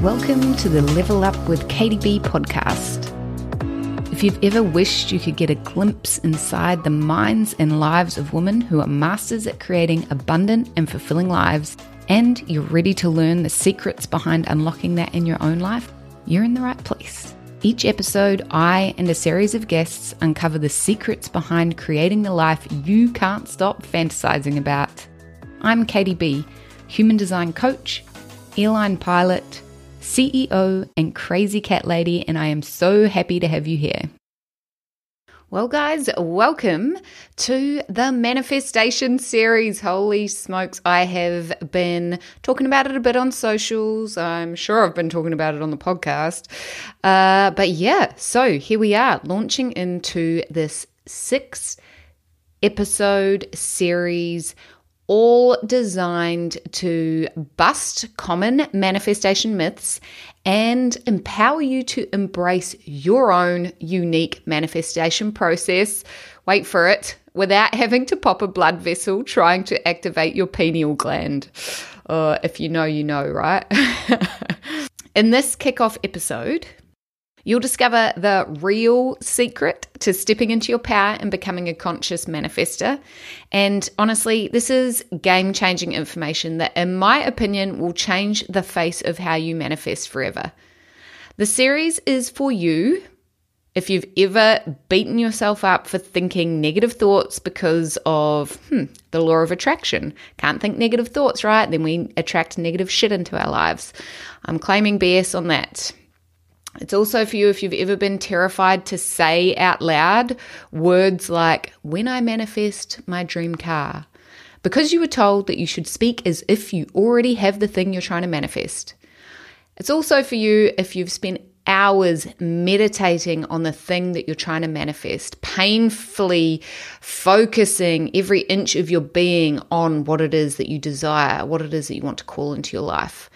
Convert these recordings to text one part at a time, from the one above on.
Welcome to the Level Up with Katie B podcast. If you've ever wished you could get a glimpse inside the minds and lives of women who are masters at creating abundant and fulfilling lives, and you're ready to learn the secrets behind unlocking that in your own life, you're in the right place. Each episode, I and a series of guests uncover the secrets behind creating the life you can't stop fantasizing about. I'm Katie B, human design coach, airline pilot CEO and crazy cat lady, and I am so happy to have you here. Well, guys, welcome to the manifestation series. Holy smokes, I have been talking about it a bit on socials. I'm sure I've been talking about it on the podcast. Uh, but yeah, so here we are launching into this six episode series all designed to bust common manifestation myths and empower you to embrace your own unique manifestation process. Wait for it, without having to pop a blood vessel trying to activate your pineal gland. Uh, if you know, you know, right? In this kickoff episode, You'll discover the real secret to stepping into your power and becoming a conscious manifester. And honestly, this is game changing information that, in my opinion, will change the face of how you manifest forever. The series is for you if you've ever beaten yourself up for thinking negative thoughts because of hmm, the law of attraction. Can't think negative thoughts, right? Then we attract negative shit into our lives. I'm claiming BS on that. It's also for you if you've ever been terrified to say out loud words like, when I manifest my dream car, because you were told that you should speak as if you already have the thing you're trying to manifest. It's also for you if you've spent hours meditating on the thing that you're trying to manifest, painfully focusing every inch of your being on what it is that you desire, what it is that you want to call into your life.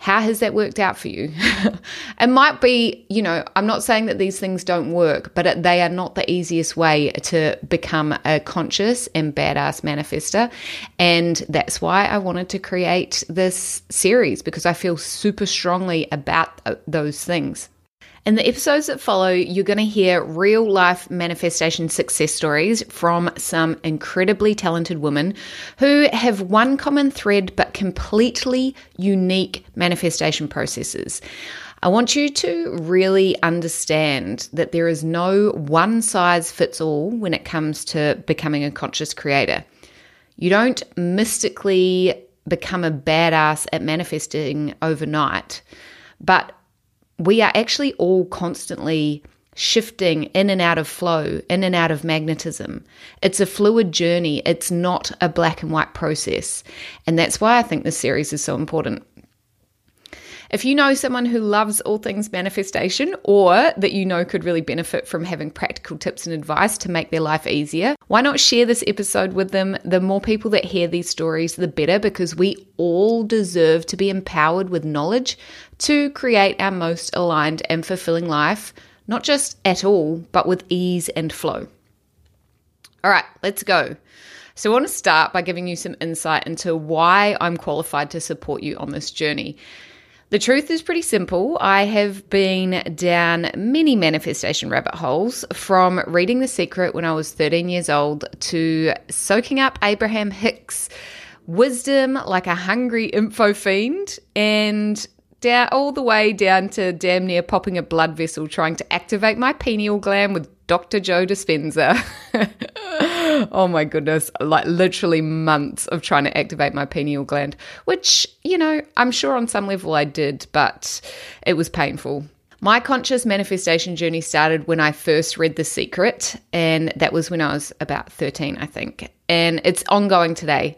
How has that worked out for you? it might be, you know, I'm not saying that these things don't work, but they are not the easiest way to become a conscious and badass manifester. And that's why I wanted to create this series because I feel super strongly about uh, those things. In the episodes that follow, you're going to hear real life manifestation success stories from some incredibly talented women who have one common thread but completely unique manifestation processes. I want you to really understand that there is no one size fits all when it comes to becoming a conscious creator. You don't mystically become a badass at manifesting overnight, but we are actually all constantly shifting in and out of flow, in and out of magnetism. It's a fluid journey, it's not a black and white process. And that's why I think this series is so important. If you know someone who loves all things manifestation or that you know could really benefit from having practical tips and advice to make their life easier, why not share this episode with them? The more people that hear these stories, the better because we all deserve to be empowered with knowledge to create our most aligned and fulfilling life, not just at all, but with ease and flow. All right, let's go. So, I want to start by giving you some insight into why I'm qualified to support you on this journey. The truth is pretty simple. I have been down many manifestation rabbit holes from reading The Secret when I was 13 years old to soaking up Abraham Hicks' wisdom like a hungry info fiend and down all the way down to damn near popping a blood vessel trying to activate my pineal gland with Dr. Joe Dispenza. oh my goodness, like literally months of trying to activate my pineal gland, which, you know, I'm sure on some level I did, but it was painful. My conscious manifestation journey started when I first read The Secret, and that was when I was about 13, I think. And it's ongoing today.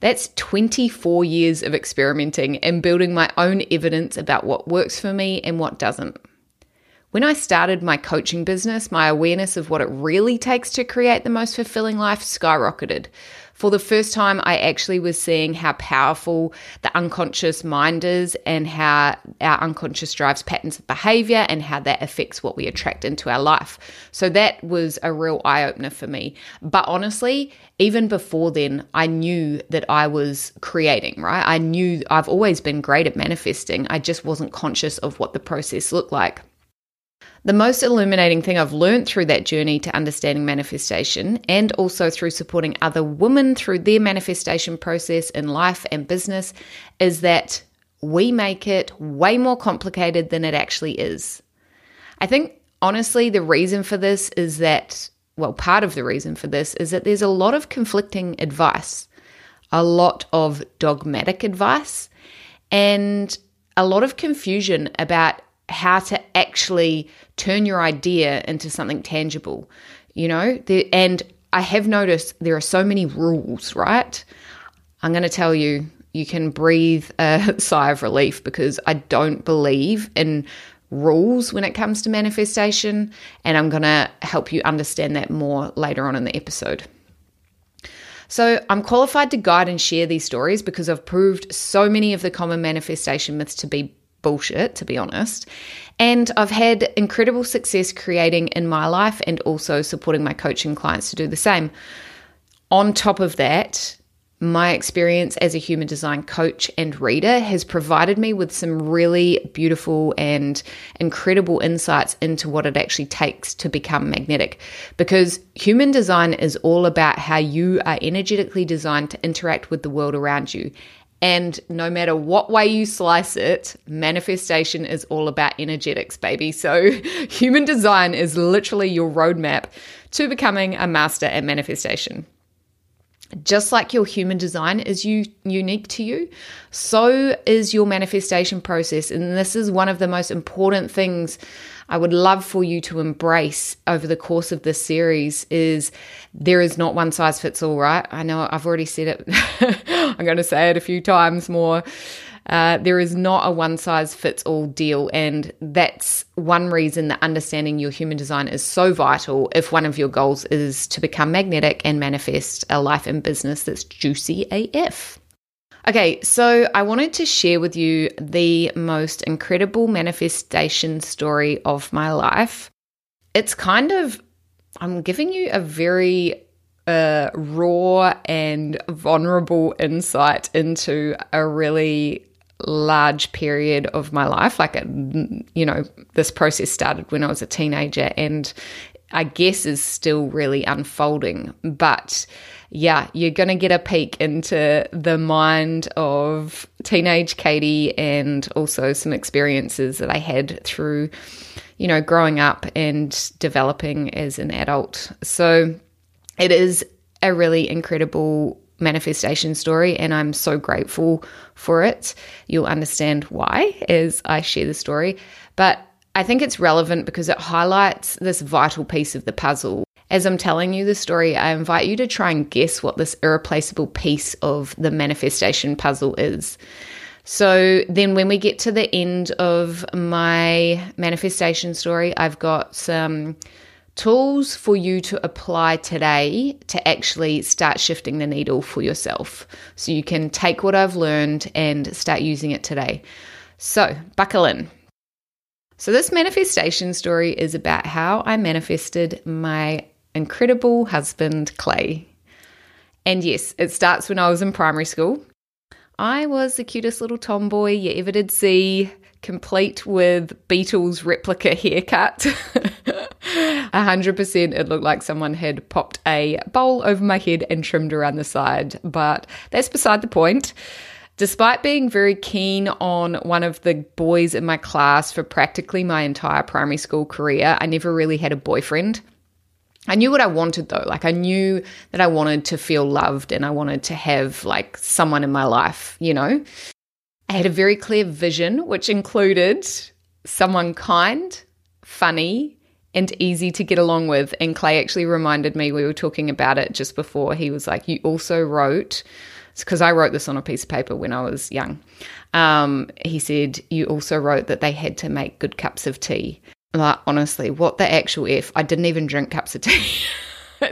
That's 24 years of experimenting and building my own evidence about what works for me and what doesn't. When I started my coaching business, my awareness of what it really takes to create the most fulfilling life skyrocketed. For the first time, I actually was seeing how powerful the unconscious mind is and how our unconscious drives patterns of behavior and how that affects what we attract into our life. So that was a real eye opener for me. But honestly, even before then, I knew that I was creating, right? I knew I've always been great at manifesting. I just wasn't conscious of what the process looked like. The most illuminating thing I've learned through that journey to understanding manifestation and also through supporting other women through their manifestation process in life and business is that we make it way more complicated than it actually is. I think honestly, the reason for this is that, well, part of the reason for this is that there's a lot of conflicting advice, a lot of dogmatic advice, and a lot of confusion about how to actually turn your idea into something tangible, you know? and I have noticed there are so many rules, right? I'm going to tell you, you can breathe a sigh of relief because I don't believe in rules when it comes to manifestation. And I'm going to help you understand that more later on in the episode. So, I'm qualified to guide and share these stories because I've proved so many of the common manifestation myths to be bullshit, to be honest. And I've had incredible success creating in my life and also supporting my coaching clients to do the same. On top of that, my experience as a human design coach and reader has provided me with some really beautiful and incredible insights into what it actually takes to become magnetic. Because human design is all about how you are energetically designed to interact with the world around you. And no matter what way you slice it, manifestation is all about energetics, baby. So, human design is literally your roadmap to becoming a master at manifestation. Just like your human design is u- unique to you, so is your manifestation process. And this is one of the most important things I would love for you to embrace over the course of this series is there is not one size fits all, right? I know I've already said it. I'm going to say it a few times more. Uh, there is not a one size fits all deal. And that's one reason that understanding your human design is so vital if one of your goals is to become magnetic and manifest a life and business that's juicy AF. Okay, so I wanted to share with you the most incredible manifestation story of my life. It's kind of, I'm giving you a very uh, raw and vulnerable insight into a really large period of my life. Like, you know, this process started when I was a teenager and I guess is still really unfolding. But yeah, you're going to get a peek into the mind of teenage Katie and also some experiences that I had through, you know, growing up and developing as an adult. So it is a really incredible manifestation story, and I'm so grateful for it. You'll understand why as I share the story. But I think it's relevant because it highlights this vital piece of the puzzle as I'm telling you the story, I invite you to try and guess what this irreplaceable piece of the manifestation puzzle is. So then, when we get to the end of my manifestation story, I've got some tools for you to apply today to actually start shifting the needle for yourself. So you can take what I've learned and start using it today. So, buckle in. So, this manifestation story is about how I manifested my incredible husband, Clay. And yes, it starts when I was in primary school. I was the cutest little tomboy you ever did see, complete with Beatles replica haircut. 100% it looked like someone had popped a bowl over my head and trimmed around the side, but that's beside the point. Despite being very keen on one of the boys in my class for practically my entire primary school career, I never really had a boyfriend. I knew what I wanted though. Like I knew that I wanted to feel loved and I wanted to have like someone in my life, you know. I had a very clear vision which included someone kind, funny, and easy to get along with. And Clay actually reminded me we were talking about it just before. He was like, "You also wrote." because I wrote this on a piece of paper when I was young. Um, he said, You also wrote that they had to make good cups of tea. Like, honestly, what the actual F? I didn't even drink cups of tea.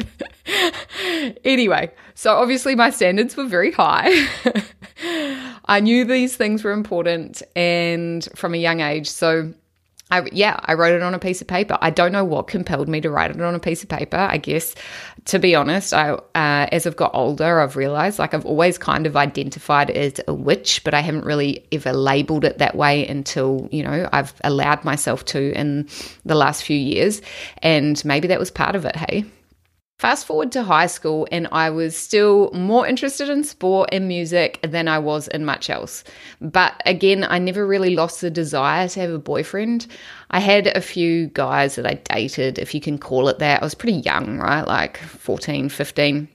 anyway, so obviously my standards were very high. I knew these things were important and from a young age. So I, yeah, I wrote it on a piece of paper. I don't know what compelled me to write it on a piece of paper. I guess, to be honest, I uh, as I've got older, I've realized like I've always kind of identified as a witch, but I haven't really ever labeled it that way until you know I've allowed myself to in the last few years, and maybe that was part of it. Hey. Fast forward to high school, and I was still more interested in sport and music than I was in much else. But again, I never really lost the desire to have a boyfriend. I had a few guys that I dated, if you can call it that. I was pretty young, right? Like 14, 15.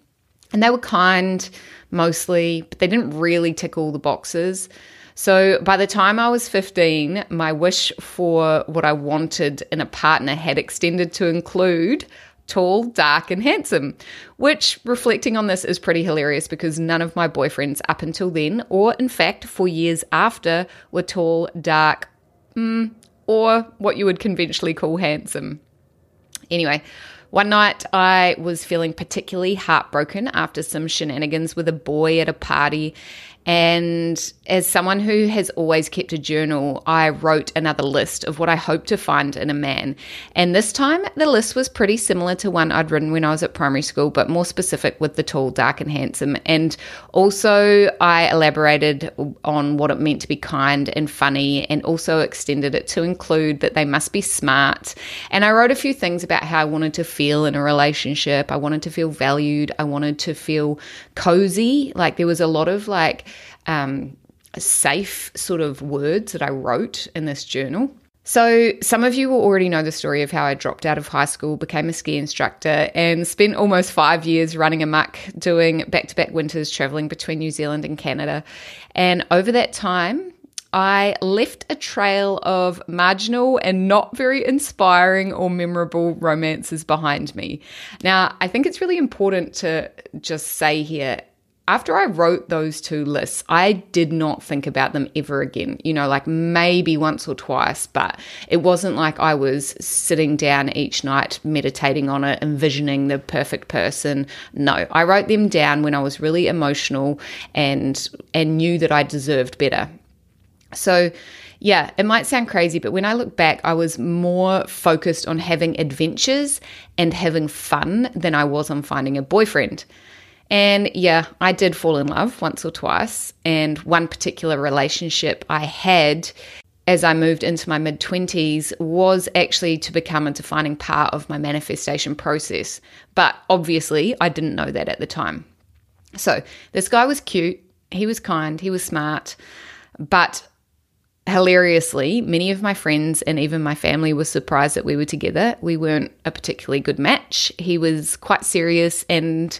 And they were kind mostly, but they didn't really tick all the boxes. So by the time I was 15, my wish for what I wanted in a partner had extended to include tall, dark, and handsome. Which, reflecting on this, is pretty hilarious because none of my boyfriends up until then, or in fact for years after, were tall, dark, mm, or what you would conventionally call handsome. Anyway, one night I was feeling particularly heartbroken after some shenanigans with a boy at a party, and as someone who has always kept a journal, I wrote another list of what I hope to find in a man. And this time, the list was pretty similar to one I'd written when I was at primary school, but more specific with the tall, dark, and handsome. And also, I elaborated on what it meant to be kind and funny, and also extended it to include that they must be smart. And I wrote a few things about how I wanted to feel in a relationship. I wanted to feel valued. I wanted to feel cozy. Like, there was a lot of like, um, safe sort of words that I wrote in this journal. So, some of you will already know the story of how I dropped out of high school, became a ski instructor, and spent almost five years running amuck doing back to back winters traveling between New Zealand and Canada. And over that time, I left a trail of marginal and not very inspiring or memorable romances behind me. Now, I think it's really important to just say here after I wrote those two lists, I did not think about them ever again. You know, like maybe once or twice, but it wasn't like I was sitting down each night meditating on it, envisioning the perfect person. No, I wrote them down when I was really emotional and and knew that I deserved better. So, yeah, it might sound crazy, but when I look back, I was more focused on having adventures and having fun than I was on finding a boyfriend. And yeah, I did fall in love once or twice. And one particular relationship I had as I moved into my mid 20s was actually to become a defining part of my manifestation process. But obviously, I didn't know that at the time. So this guy was cute, he was kind, he was smart, but hilariously, many of my friends and even my family were surprised that we were together. We weren't a particularly good match. He was quite serious and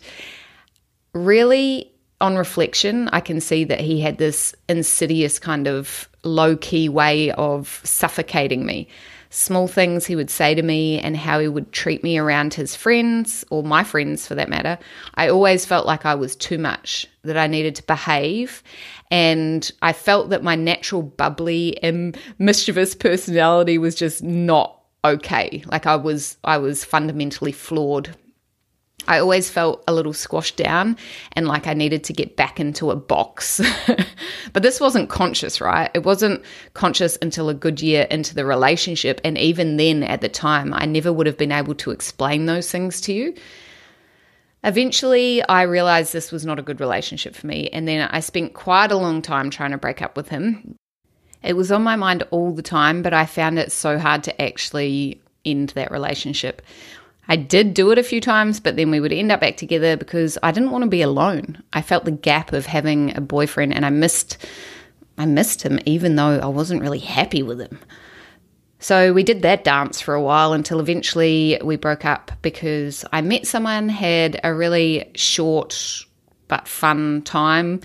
really, on reflection, I can see that he had this insidious kind of low key way of suffocating me. Small things he would say to me and how he would treat me around his friends, or my friends for that matter. I always felt like I was too much, that I needed to behave. And I felt that my natural bubbly and mischievous personality was just not okay. Like I was I was fundamentally flawed I always felt a little squashed down and like I needed to get back into a box. but this wasn't conscious, right? It wasn't conscious until a good year into the relationship. And even then, at the time, I never would have been able to explain those things to you. Eventually, I realized this was not a good relationship for me. And then I spent quite a long time trying to break up with him. It was on my mind all the time, but I found it so hard to actually end that relationship. I did do it a few times, but then we would end up back together because I didn't want to be alone. I felt the gap of having a boyfriend and I missed I missed him even though I wasn't really happy with him. So we did that dance for a while until eventually we broke up because I met someone had a really short but fun time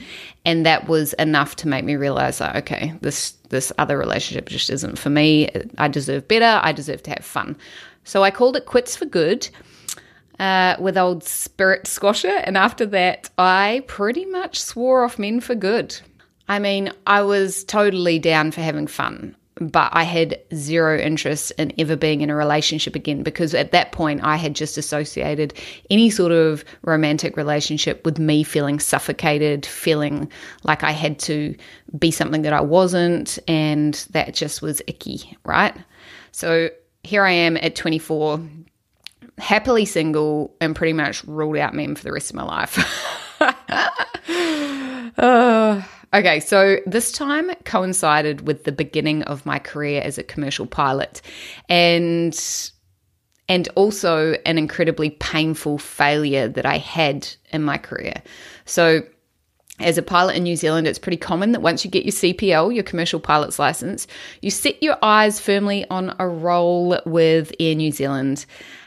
and that was enough to make me realize that okay this this other relationship just isn't for me i deserve better i deserve to have fun so I called it quits for good uh, with old Spirit Squasher. And after that, I pretty much swore off men for good. I mean, I was totally down for having fun, but I had zero interest in ever being in a relationship again because at that point I had just associated any sort of romantic relationship with me feeling suffocated, feeling like I had to be something that I wasn't, and that just was icky, right? So here I am at 24, happily single, and pretty much ruled out men for the rest of my life. uh, Okay, so this time coincided with the beginning of my career as a commercial pilot and and also an incredibly painful failure that I had in my career. So as a pilot in New Zealand, it's pretty common that once you get your CPL, your commercial pilot's license, you set your eyes firmly on a role with Air New Zealand.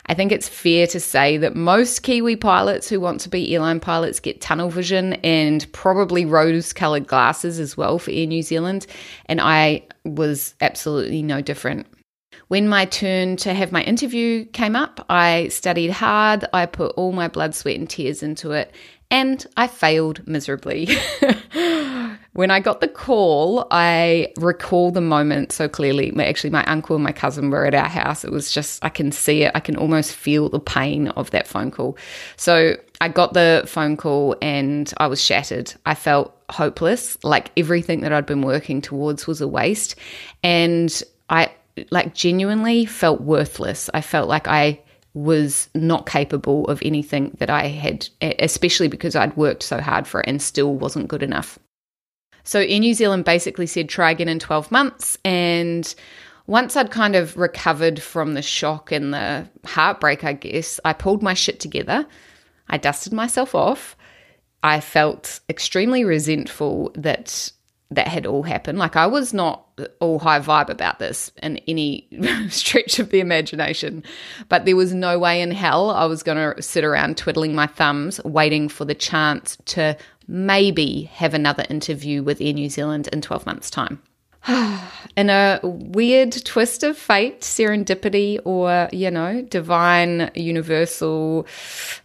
I think it's fair to say that most Kiwi pilots who want to be airline pilots get tunnel vision and probably rose coloured glasses as well for Air New Zealand. And I was absolutely no different. When my turn to have my interview came up, I studied hard. I put all my blood, sweat, and tears into it, and I failed miserably. when I got the call, I recall the moment so clearly. Actually, my uncle and my cousin were at our house. It was just, I can see it. I can almost feel the pain of that phone call. So I got the phone call and I was shattered. I felt hopeless, like everything that I'd been working towards was a waste. And I, like, genuinely felt worthless. I felt like I, was not capable of anything that I had, especially because I'd worked so hard for it and still wasn't good enough. So in New Zealand basically said try again in 12 months. And once I'd kind of recovered from the shock and the heartbreak, I guess, I pulled my shit together. I dusted myself off. I felt extremely resentful that that had all happened. Like I was not all high vibe about this in any stretch of the imagination, but there was no way in hell I was going to sit around twiddling my thumbs waiting for the chance to maybe have another interview with Air New Zealand in 12 months' time. in a weird twist of fate, serendipity, or, you know, divine universal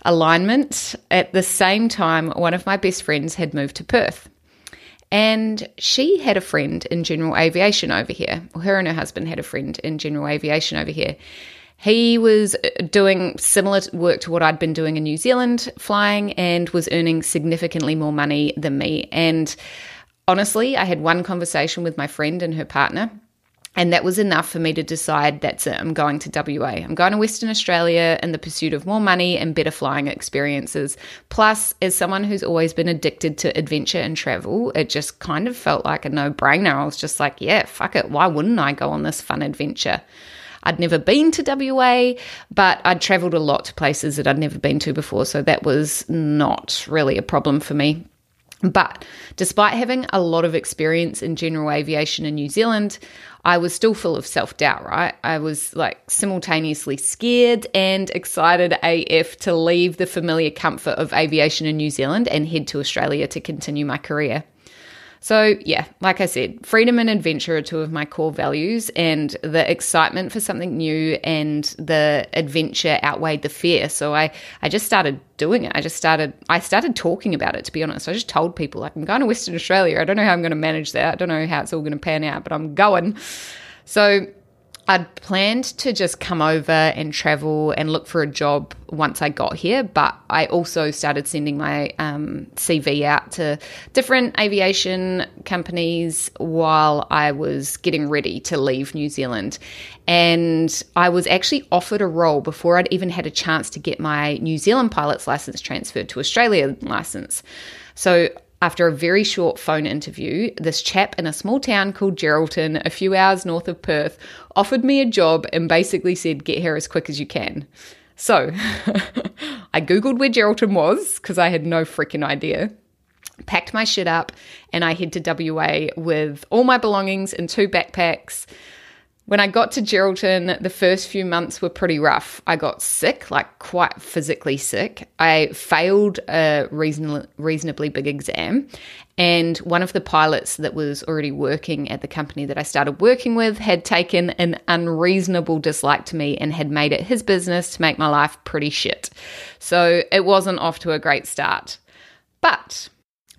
alignment, at the same time, one of my best friends had moved to Perth. And she had a friend in general aviation over here. Well, her and her husband had a friend in general aviation over here. He was uh, doing similar work to what I'd been doing in New Zealand, flying, and was earning significantly more money than me. And honestly, I had one conversation with my friend and her partner, and that was enough for me to decide that's it, I'm going to WA. I'm going to Western Australia in the pursuit of more money and better flying experiences. Plus, as someone who's always been addicted to adventure and travel, it just kind of felt like a no brainer. I was just like, yeah, fuck it. Why wouldn't I go on this fun adventure? I'd never been to WA, but I'd traveled a lot to places that I'd never been to before. So that was not really a problem for me. But despite having a lot of experience in general aviation in New Zealand, I was still full of self doubt, right? I was like simultaneously scared and excited AF to leave the familiar comfort of aviation in New Zealand and head to Australia to continue my career. So, yeah, like I said, freedom and adventure are two of my core values, and the excitement for something new and the adventure outweighed the fear. So, I, I just started doing it. I just started, I started talking about it, to be honest. I just told people, like, I'm going to Western Australia. I don't know how I'm going to manage that. I don't know how it's all going to pan out, but I'm going. So, I'd planned to just come over and travel and look for a job once I got here, but I also started sending my um, CV out to different aviation companies while I was getting ready to leave New Zealand. And I was actually offered a role before I'd even had a chance to get my New Zealand pilot's license transferred to Australian license. So after a very short phone interview, this chap in a small town called Geraldton, a few hours north of Perth, offered me a job and basically said, Get here as quick as you can. So I Googled where Geraldton was because I had no freaking idea. Packed my shit up and I head to WA with all my belongings in two backpacks when I got to Geraldton, the first few months were pretty rough. I got sick, like quite physically sick. I failed a reason- reasonably big exam. And one of the pilots that was already working at the company that I started working with had taken an unreasonable dislike to me and had made it his business to make my life pretty shit. So it wasn't off to a great start. But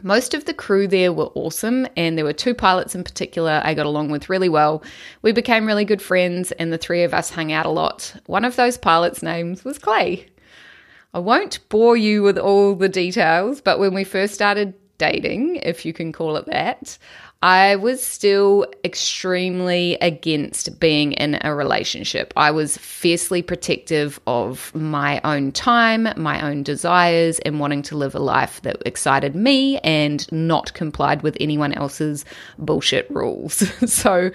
Most of the crew there were awesome, and there were two pilots in particular I got along with really well. We became really good friends, and the three of us hung out a lot. One of those pilots' names was Clay. I won't bore you with all the details, but when we first started dating, if you can call it that, I was still extremely against being in a relationship. I was fiercely protective of my own time, my own desires, and wanting to live a life that excited me and not complied with anyone else's bullshit rules. so,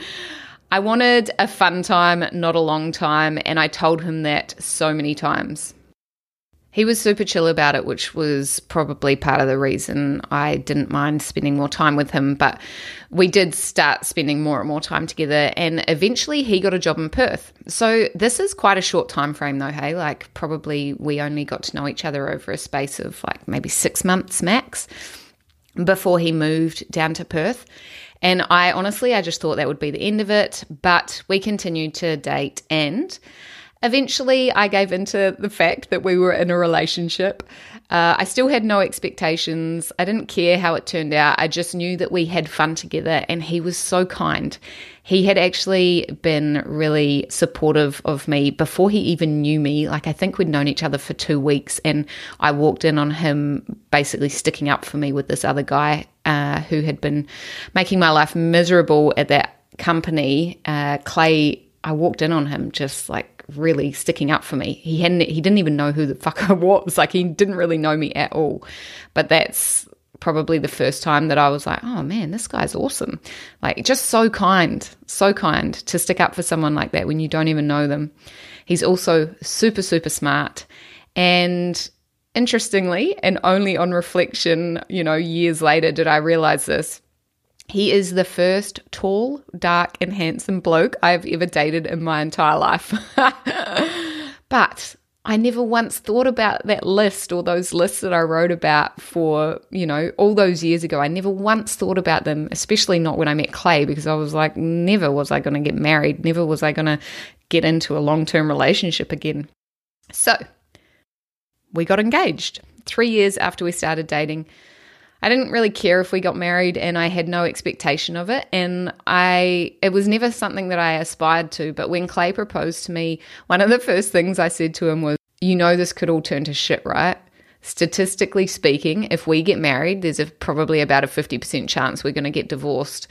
I wanted a fun time, not a long time, and I told him that so many times. He was super chill about it, which was probably part of the reason I didn't mind spending more time with him. But we did start spending more and more time together, and eventually he got a job in Perth. So this is quite a short time frame, though. Hey, like probably we only got to know each other over a space of like maybe six months max before he moved down to Perth. And I honestly, I just thought that would be the end of it. But we continued to date and. Eventually, I gave into the fact that we were in a relationship. Uh, I still had no expectations. I didn't care how it turned out. I just knew that we had fun together, and he was so kind. He had actually been really supportive of me before he even knew me. Like, I think we'd known each other for two weeks, and I walked in on him basically sticking up for me with this other guy uh, who had been making my life miserable at that company. Uh, Clay, I walked in on him just like really sticking up for me. He hadn't he didn't even know who the fuck I was. Like he didn't really know me at all. But that's probably the first time that I was like, "Oh man, this guy's awesome." Like just so kind, so kind to stick up for someone like that when you don't even know them. He's also super super smart and interestingly and only on reflection, you know, years later did I realize this he is the first tall, dark, and handsome bloke I've ever dated in my entire life. but I never once thought about that list or those lists that I wrote about for, you know, all those years ago. I never once thought about them, especially not when I met Clay, because I was like, never was I going to get married. Never was I going to get into a long term relationship again. So we got engaged three years after we started dating. I didn't really care if we got married and I had no expectation of it. And I it was never something that I aspired to but when Clay proposed to me one of the first things I said to him was you know this could all turn to shit right statistically speaking, if we get married, there's a, probably about a 50% chance we're going to get divorced.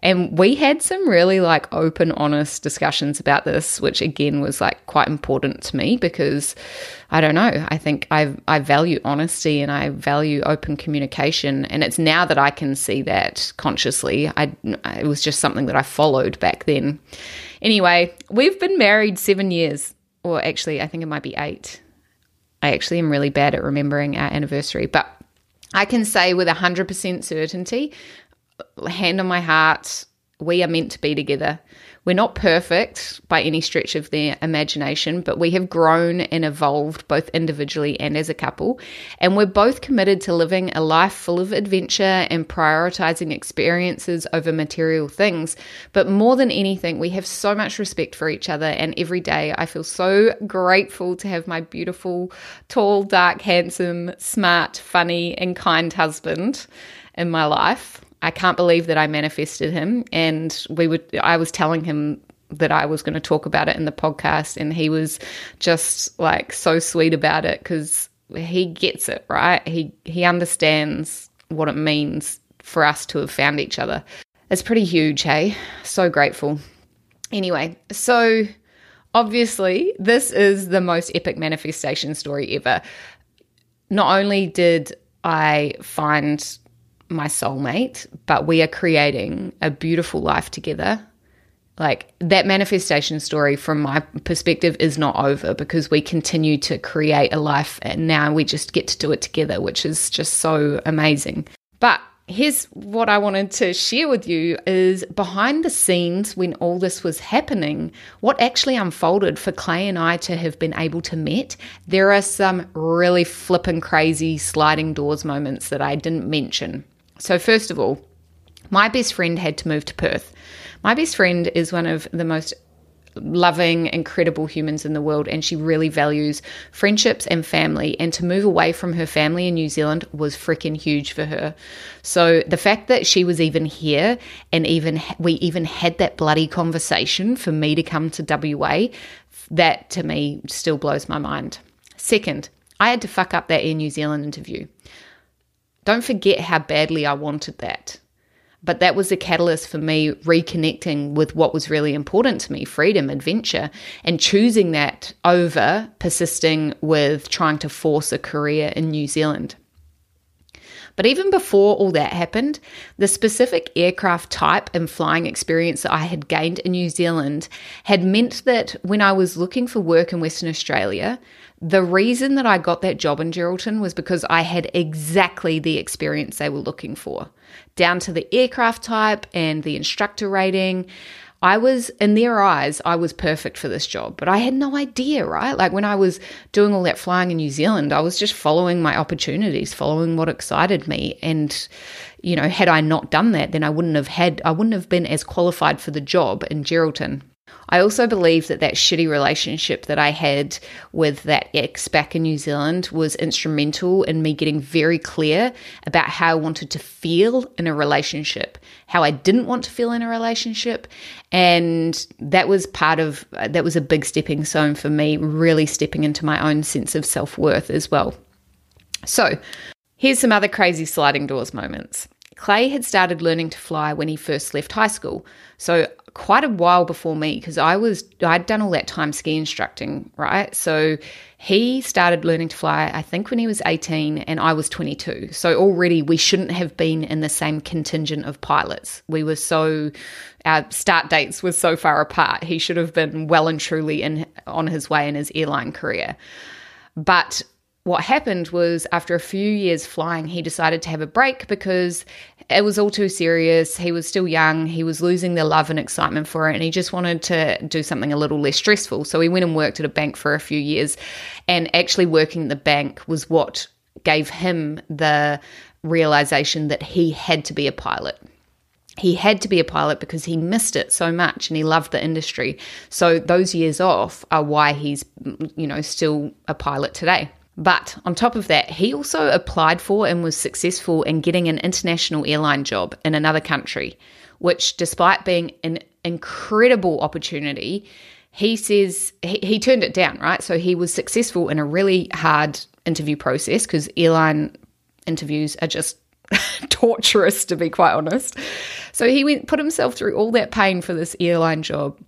And we had some really like open, honest discussions about this, which again was like quite important to me because I don't know. I think I, I value honesty and I value open communication. And it's now that I can see that consciously. I, it was just something that I followed back then. Anyway, we've been married seven years, or actually, I think it might be eight I actually am really bad at remembering our anniversary, but I can say with 100% certainty, hand on my heart, we are meant to be together. We're not perfect by any stretch of the imagination, but we have grown and evolved both individually and as a couple. And we're both committed to living a life full of adventure and prioritizing experiences over material things. But more than anything, we have so much respect for each other. And every day I feel so grateful to have my beautiful, tall, dark, handsome, smart, funny, and kind husband in my life. I can't believe that I manifested him. And we would, I was telling him that I was going to talk about it in the podcast, and he was just like so sweet about it because he gets it right. He he understands what it means for us to have found each other. It's pretty huge, hey. So grateful. Anyway, so obviously this is the most epic manifestation story ever. Not only did I find my soulmate, but we are creating a beautiful life together. Like that manifestation story, from my perspective, is not over because we continue to create a life and now we just get to do it together, which is just so amazing. But here's what I wanted to share with you is behind the scenes when all this was happening, what actually unfolded for Clay and I to have been able to meet. There are some really flipping crazy sliding doors moments that I didn't mention. So, first of all, my best friend had to move to Perth. My best friend is one of the most loving, incredible humans in the world, and she really values friendships and family. And to move away from her family in New Zealand was freaking huge for her. So the fact that she was even here and even we even had that bloody conversation for me to come to WA, that to me still blows my mind. Second, I had to fuck up that Air New Zealand interview. Don't forget how badly I wanted that. But that was a catalyst for me reconnecting with what was really important to me freedom, adventure, and choosing that over persisting with trying to force a career in New Zealand. But even before all that happened, the specific aircraft type and flying experience that I had gained in New Zealand had meant that when I was looking for work in Western Australia, the reason that I got that job in Geraldton was because I had exactly the experience they were looking for, down to the aircraft type and the instructor rating. I was, in their eyes, I was perfect for this job, but I had no idea, right? Like when I was doing all that flying in New Zealand, I was just following my opportunities, following what excited me. And, you know, had I not done that, then I wouldn't have had, I wouldn't have been as qualified for the job in Geraldton. I also believe that that shitty relationship that I had with that ex back in New Zealand was instrumental in me getting very clear about how I wanted to feel in a relationship, how I didn't want to feel in a relationship. And that was part of, uh, that was a big stepping stone for me, really stepping into my own sense of self worth as well. So, here's some other crazy sliding doors moments. Clay had started learning to fly when he first left high school. So quite a while before me because I was I'd done all that time ski instructing, right? So he started learning to fly I think when he was 18 and I was 22. So already we shouldn't have been in the same contingent of pilots. We were so our start dates were so far apart. He should have been well and truly in on his way in his airline career. But what happened was after a few years flying, he decided to have a break because it was all too serious. He was still young. He was losing the love and excitement for it. And he just wanted to do something a little less stressful. So he went and worked at a bank for a few years. And actually, working at the bank was what gave him the realization that he had to be a pilot he had to be a pilot because he missed it so much and he loved the industry. So those years off are why he's you know still a pilot today. But on top of that, he also applied for and was successful in getting an international airline job in another country, which, despite being an incredible opportunity, he says he, he turned it down, right? So he was successful in a really hard interview process because airline interviews are just torturous, to be quite honest. So he went, put himself through all that pain for this airline job.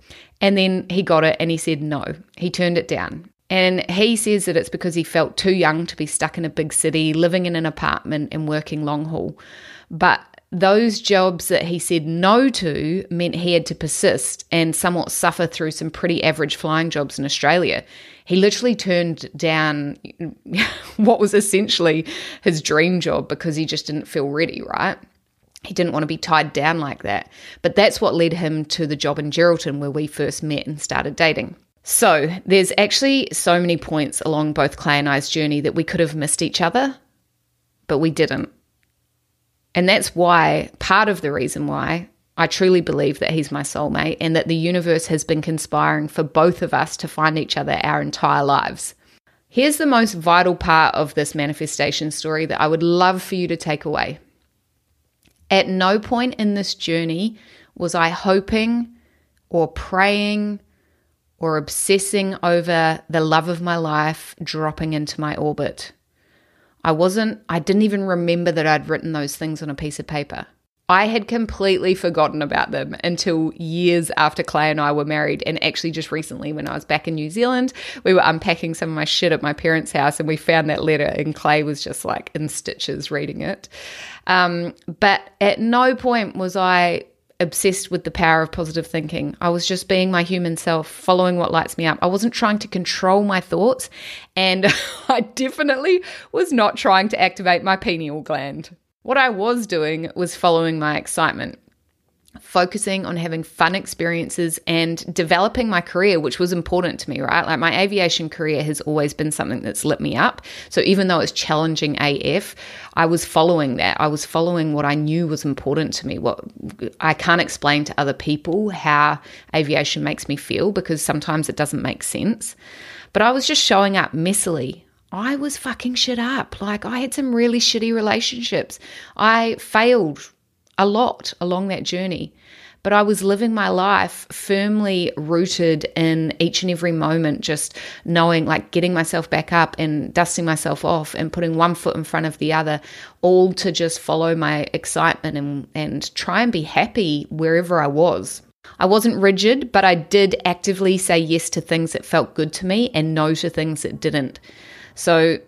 And then he got it and he said no. He turned it down. And he says that it's because he felt too young to be stuck in a big city, living in an apartment and working long haul. But those jobs that he said no to meant he had to persist and somewhat suffer through some pretty average flying jobs in Australia. He literally turned down what was essentially his dream job because he just didn't feel ready, right? He didn't want to be tied down like that. But that's what led him to the job in Geraldton where we first met and started dating. So there's actually so many points along both Clay and I's journey that we could have missed each other, but we didn't. And that's why, part of the reason why, I truly believe that he's my soulmate and that the universe has been conspiring for both of us to find each other our entire lives. Here's the most vital part of this manifestation story that I would love for you to take away. At no point in this journey was I hoping or praying or obsessing over the love of my life dropping into my orbit. I wasn't, I didn't even remember that I'd written those things on a piece of paper. I had completely forgotten about them until years after Clay and I were married. And actually, just recently, when I was back in New Zealand, we were unpacking some of my shit at my parents' house and we found that letter, and Clay was just like in stitches reading it. Um, but at no point was I obsessed with the power of positive thinking. I was just being my human self, following what lights me up. I wasn't trying to control my thoughts, and I definitely was not trying to activate my pineal gland. What I was doing was following my excitement. Focusing on having fun experiences and developing my career, which was important to me, right? Like my aviation career has always been something that's lit me up. So even though it's challenging AF, I was following that. I was following what I knew was important to me. What I can't explain to other people how aviation makes me feel because sometimes it doesn't make sense. But I was just showing up messily I was fucking shit up. Like, I had some really shitty relationships. I failed a lot along that journey. But I was living my life firmly rooted in each and every moment, just knowing, like getting myself back up and dusting myself off and putting one foot in front of the other, all to just follow my excitement and, and try and be happy wherever I was. I wasn't rigid, but I did actively say yes to things that felt good to me and no to things that didn't. So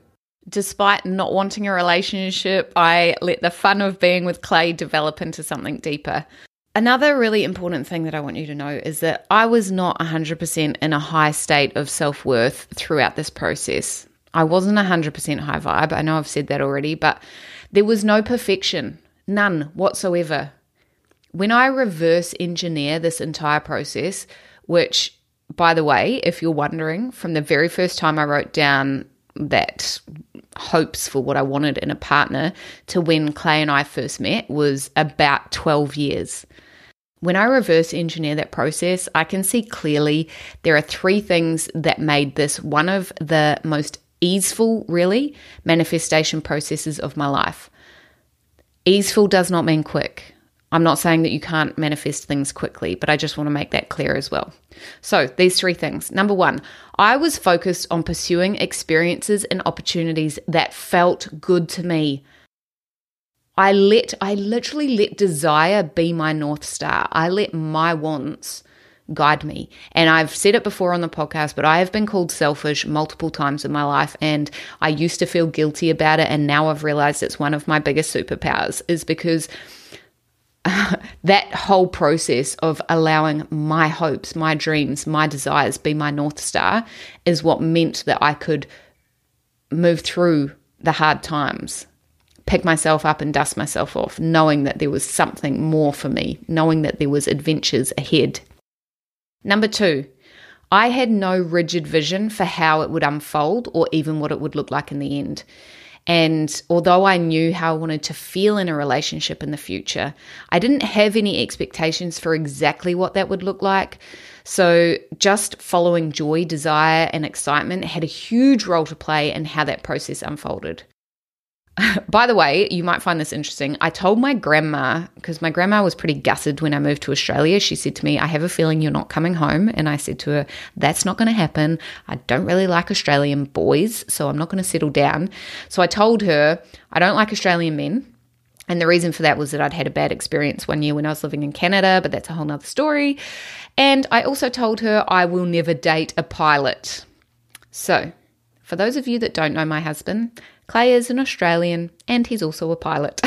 Despite not wanting a relationship, I let the fun of being with Clay develop into something deeper. Another really important thing that I want you to know is that I was not 100% in a high state of self worth throughout this process. I wasn't 100% high vibe. I know I've said that already, but there was no perfection, none whatsoever. When I reverse engineer this entire process, which, by the way, if you're wondering, from the very first time I wrote down that hopes for what I wanted in a partner to when Clay and I first met was about 12 years. When I reverse engineer that process, I can see clearly there are three things that made this one of the most easeful, really, manifestation processes of my life. Easeful does not mean quick. I'm not saying that you can't manifest things quickly, but I just want to make that clear as well. So, these three things. Number one, I was focused on pursuing experiences and opportunities that felt good to me. I let, I literally let desire be my North Star. I let my wants guide me. And I've said it before on the podcast, but I have been called selfish multiple times in my life. And I used to feel guilty about it. And now I've realized it's one of my biggest superpowers, is because that whole process of allowing my hopes, my dreams, my desires be my North Star is what meant that I could move through the hard times, pick myself up and dust myself off, knowing that there was something more for me, knowing that there was adventures ahead. Number two, I had no rigid vision for how it would unfold or even what it would look like in the end. And although I knew how I wanted to feel in a relationship in the future, I didn't have any expectations for exactly what that would look like. So, just following joy, desire, and excitement had a huge role to play in how that process unfolded. By the way, you might find this interesting. I told my grandma, because my grandma was pretty gutted when I moved to Australia. She said to me, I have a feeling you're not coming home. And I said to her, That's not going to happen. I don't really like Australian boys, so I'm not going to settle down. So I told her, I don't like Australian men. And the reason for that was that I'd had a bad experience one year when I was living in Canada, but that's a whole nother story. And I also told her I will never date a pilot. So, for those of you that don't know my husband, Clay is an Australian and he's also a pilot.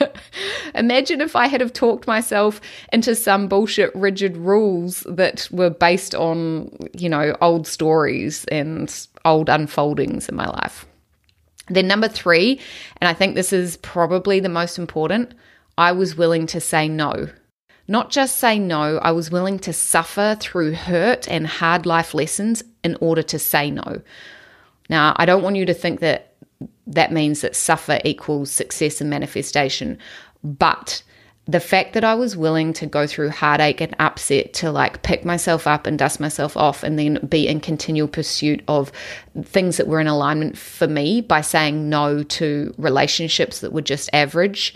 Imagine if I had have talked myself into some bullshit rigid rules that were based on, you know, old stories and old unfoldings in my life. Then number 3, and I think this is probably the most important, I was willing to say no. Not just say no, I was willing to suffer through hurt and hard life lessons in order to say no. Now, I don't want you to think that that means that suffer equals success and manifestation. But the fact that I was willing to go through heartache and upset to like pick myself up and dust myself off and then be in continual pursuit of things that were in alignment for me by saying no to relationships that were just average.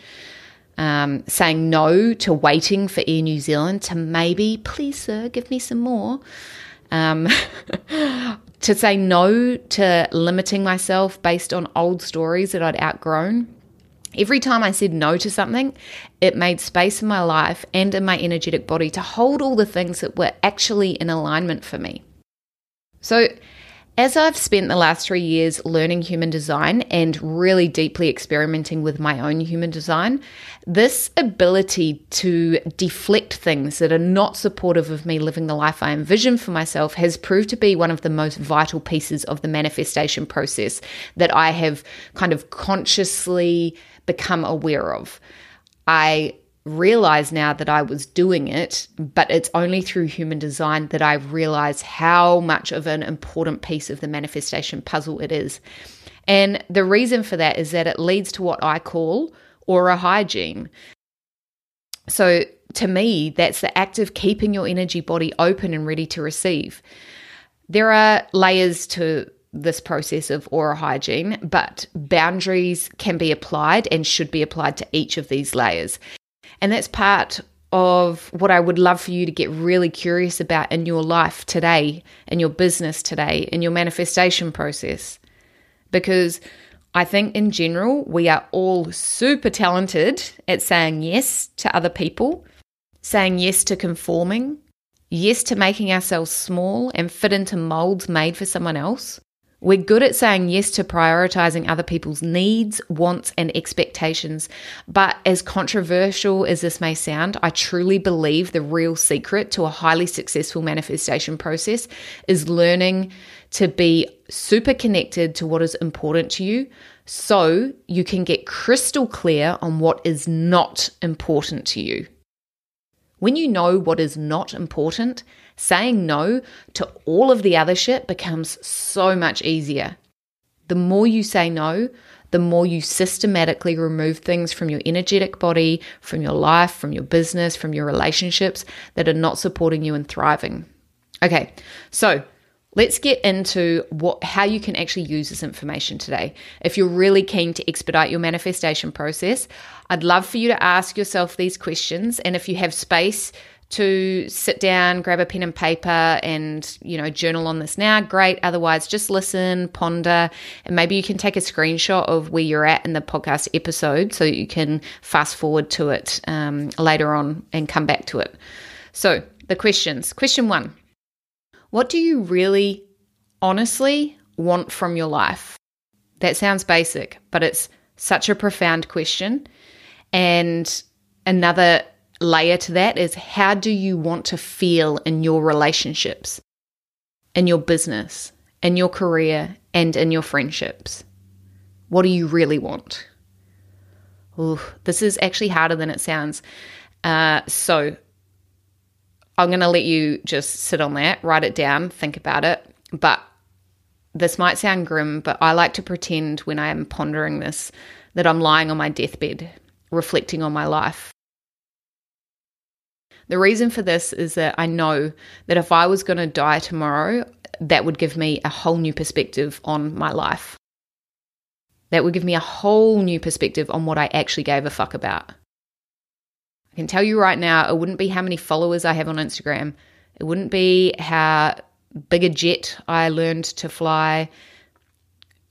Um, saying no to waiting for Air New Zealand to maybe, please, sir, give me some more. Um, to say no to limiting myself based on old stories that I'd outgrown. Every time I said no to something, it made space in my life and in my energetic body to hold all the things that were actually in alignment for me. So, as I've spent the last three years learning human design and really deeply experimenting with my own human design, this ability to deflect things that are not supportive of me living the life I envision for myself has proved to be one of the most vital pieces of the manifestation process that I have kind of consciously become aware of. I realize now that I was doing it, but it's only through human design that I realize how much of an important piece of the manifestation puzzle it is. And the reason for that is that it leads to what I call aura hygiene. So, to me, that's the act of keeping your energy body open and ready to receive. There are layers to this process of aura hygiene, but boundaries can be applied and should be applied to each of these layers. And that's part of what I would love for you to get really curious about in your life today, in your business today, in your manifestation process. Because I think in general, we are all super talented at saying yes to other people, saying yes to conforming, yes to making ourselves small and fit into molds made for someone else. We're good at saying yes to prioritizing other people's needs, wants, and expectations. But as controversial as this may sound, I truly believe the real secret to a highly successful manifestation process is learning to be super connected to what is important to you so you can get crystal clear on what is not important to you. When you know what is not important, saying no to all of the other shit becomes so much easier. The more you say no, the more you systematically remove things from your energetic body, from your life, from your business, from your relationships that are not supporting you and thriving. Okay, so Let's get into what how you can actually use this information today. If you're really keen to expedite your manifestation process, I'd love for you to ask yourself these questions and if you have space to sit down, grab a pen and paper and, you know, journal on this now, great. Otherwise, just listen, ponder, and maybe you can take a screenshot of where you're at in the podcast episode so you can fast forward to it um, later on and come back to it. So, the questions. Question one what do you really, honestly want from your life? That sounds basic, but it's such a profound question. And another layer to that is how do you want to feel in your relationships, in your business, in your career, and in your friendships? What do you really want? Ooh, this is actually harder than it sounds. Uh, so, I'm going to let you just sit on that, write it down, think about it. But this might sound grim, but I like to pretend when I am pondering this that I'm lying on my deathbed, reflecting on my life. The reason for this is that I know that if I was going to die tomorrow, that would give me a whole new perspective on my life. That would give me a whole new perspective on what I actually gave a fuck about. I can tell you right now, it wouldn't be how many followers I have on Instagram. It wouldn't be how big a jet I learned to fly.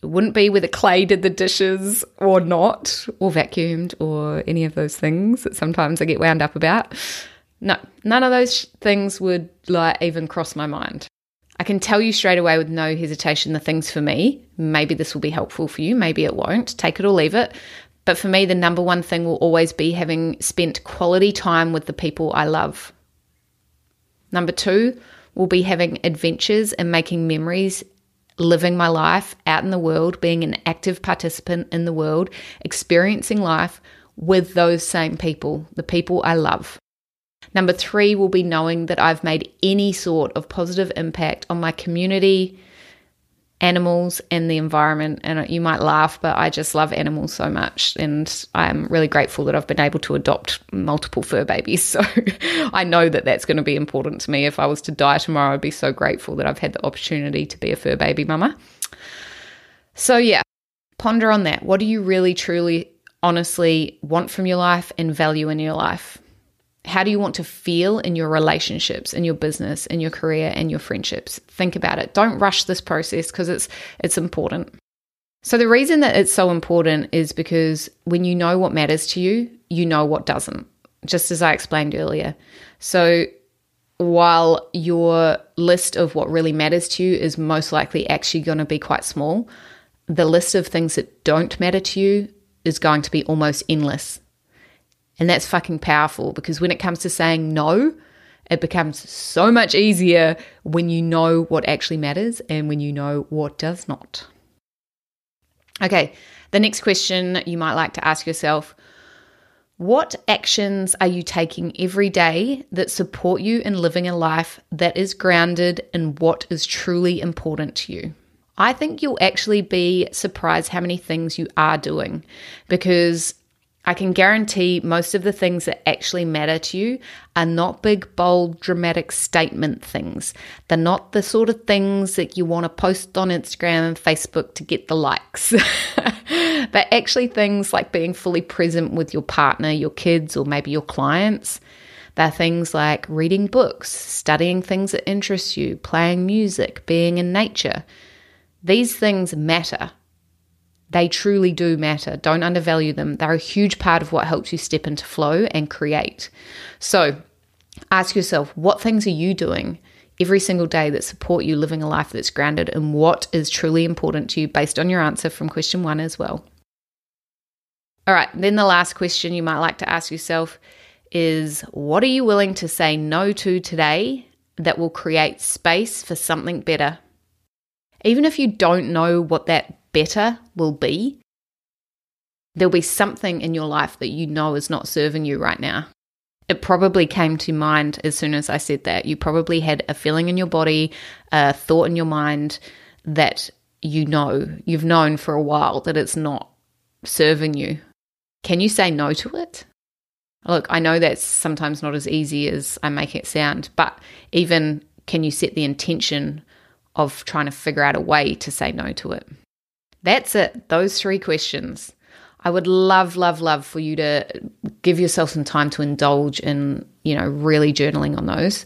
It wouldn't be whether Clay did the dishes or not, or vacuumed, or any of those things that sometimes I get wound up about. No, none of those things would like even cross my mind. I can tell you straight away with no hesitation the things for me. Maybe this will be helpful for you, maybe it won't. Take it or leave it. But for me, the number one thing will always be having spent quality time with the people I love. Number two will be having adventures and making memories, living my life out in the world, being an active participant in the world, experiencing life with those same people, the people I love. Number three will be knowing that I've made any sort of positive impact on my community, animals and the environment. And you might laugh, but I just love animals so much. And I'm really grateful that I've been able to adopt multiple fur babies. So I know that that's going to be important to me. If I was to die tomorrow, I'd be so grateful that I've had the opportunity to be a fur baby mama. So, yeah, ponder on that. What do you really, truly, honestly want from your life and value in your life? How do you want to feel in your relationships, in your business, in your career, and your friendships? Think about it. Don't rush this process because it's it's important. So the reason that it's so important is because when you know what matters to you, you know what doesn't. Just as I explained earlier. So while your list of what really matters to you is most likely actually going to be quite small, the list of things that don't matter to you is going to be almost endless. And that's fucking powerful because when it comes to saying no, it becomes so much easier when you know what actually matters and when you know what does not. Okay, the next question you might like to ask yourself What actions are you taking every day that support you in living a life that is grounded in what is truly important to you? I think you'll actually be surprised how many things you are doing because I can guarantee most of the things that actually matter to you are not big, bold, dramatic statement things. They're not the sort of things that you want to post on Instagram and Facebook to get the likes. but actually things like being fully present with your partner, your kids, or maybe your clients. They're things like reading books, studying things that interest you, playing music, being in nature. These things matter. They truly do matter. Don't undervalue them. They're a huge part of what helps you step into flow and create. So ask yourself what things are you doing every single day that support you living a life that's grounded in what is truly important to you based on your answer from question one as well. All right, then the last question you might like to ask yourself is what are you willing to say no to today that will create space for something better? Even if you don't know what that better will be, there'll be something in your life that you know is not serving you right now. It probably came to mind as soon as I said that. You probably had a feeling in your body, a thought in your mind that you know, you've known for a while that it's not serving you. Can you say no to it? Look, I know that's sometimes not as easy as I make it sound, but even can you set the intention of trying to figure out a way to say no to it? That's it. Those three questions. I would love, love, love for you to give yourself some time to indulge in, you know, really journaling on those.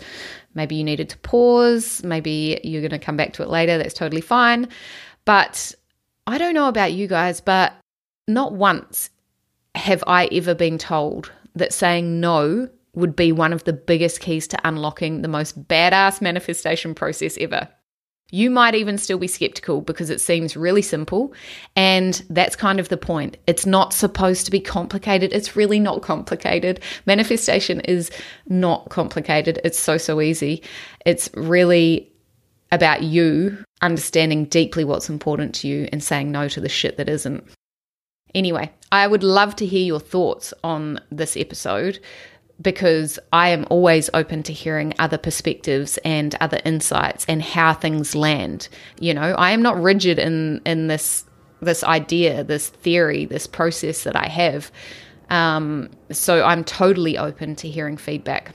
Maybe you needed to pause. Maybe you're going to come back to it later. That's totally fine. But I don't know about you guys, but not once have I ever been told that saying no would be one of the biggest keys to unlocking the most badass manifestation process ever. You might even still be skeptical because it seems really simple. And that's kind of the point. It's not supposed to be complicated. It's really not complicated. Manifestation is not complicated. It's so, so easy. It's really about you understanding deeply what's important to you and saying no to the shit that isn't. Anyway, I would love to hear your thoughts on this episode because I am always open to hearing other perspectives and other insights and how things land. You know, I am not rigid in in this this idea, this theory, this process that I have. Um, so I'm totally open to hearing feedback.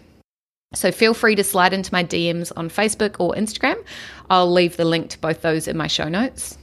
So feel free to slide into my DMs on Facebook or Instagram. I'll leave the link to both those in my show notes.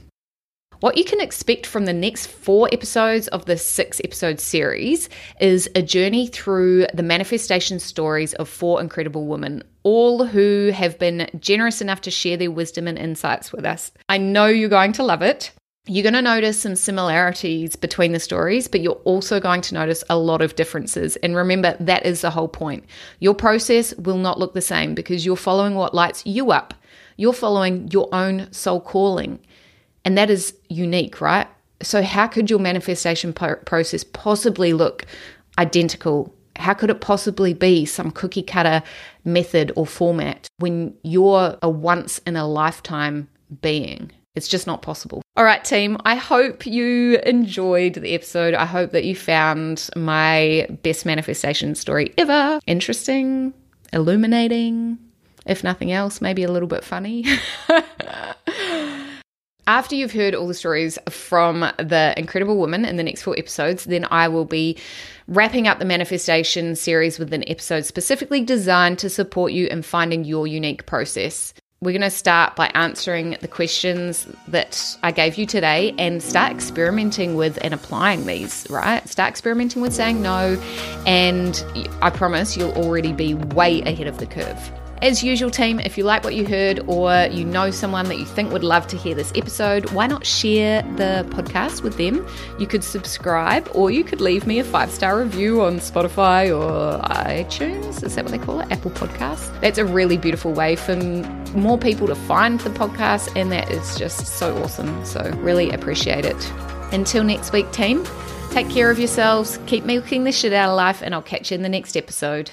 What you can expect from the next four episodes of this six episode series is a journey through the manifestation stories of four incredible women, all who have been generous enough to share their wisdom and insights with us. I know you're going to love it. You're going to notice some similarities between the stories, but you're also going to notice a lot of differences. And remember, that is the whole point. Your process will not look the same because you're following what lights you up. You're following your own soul calling. And that is unique, right? So, how could your manifestation po- process possibly look identical? How could it possibly be some cookie cutter method or format when you're a once in a lifetime being? It's just not possible. All right, team, I hope you enjoyed the episode. I hope that you found my best manifestation story ever interesting, illuminating, if nothing else, maybe a little bit funny. After you've heard all the stories from the incredible woman in the next four episodes, then I will be wrapping up the manifestation series with an episode specifically designed to support you in finding your unique process. We're going to start by answering the questions that I gave you today and start experimenting with and applying these, right? Start experimenting with saying no, and I promise you'll already be way ahead of the curve. As usual, team, if you like what you heard or you know someone that you think would love to hear this episode, why not share the podcast with them? You could subscribe or you could leave me a five star review on Spotify or iTunes. Is that what they call it? Apple Podcasts. That's a really beautiful way for more people to find the podcast, and that is just so awesome. So, really appreciate it. Until next week, team, take care of yourselves, keep milking the shit out of life, and I'll catch you in the next episode.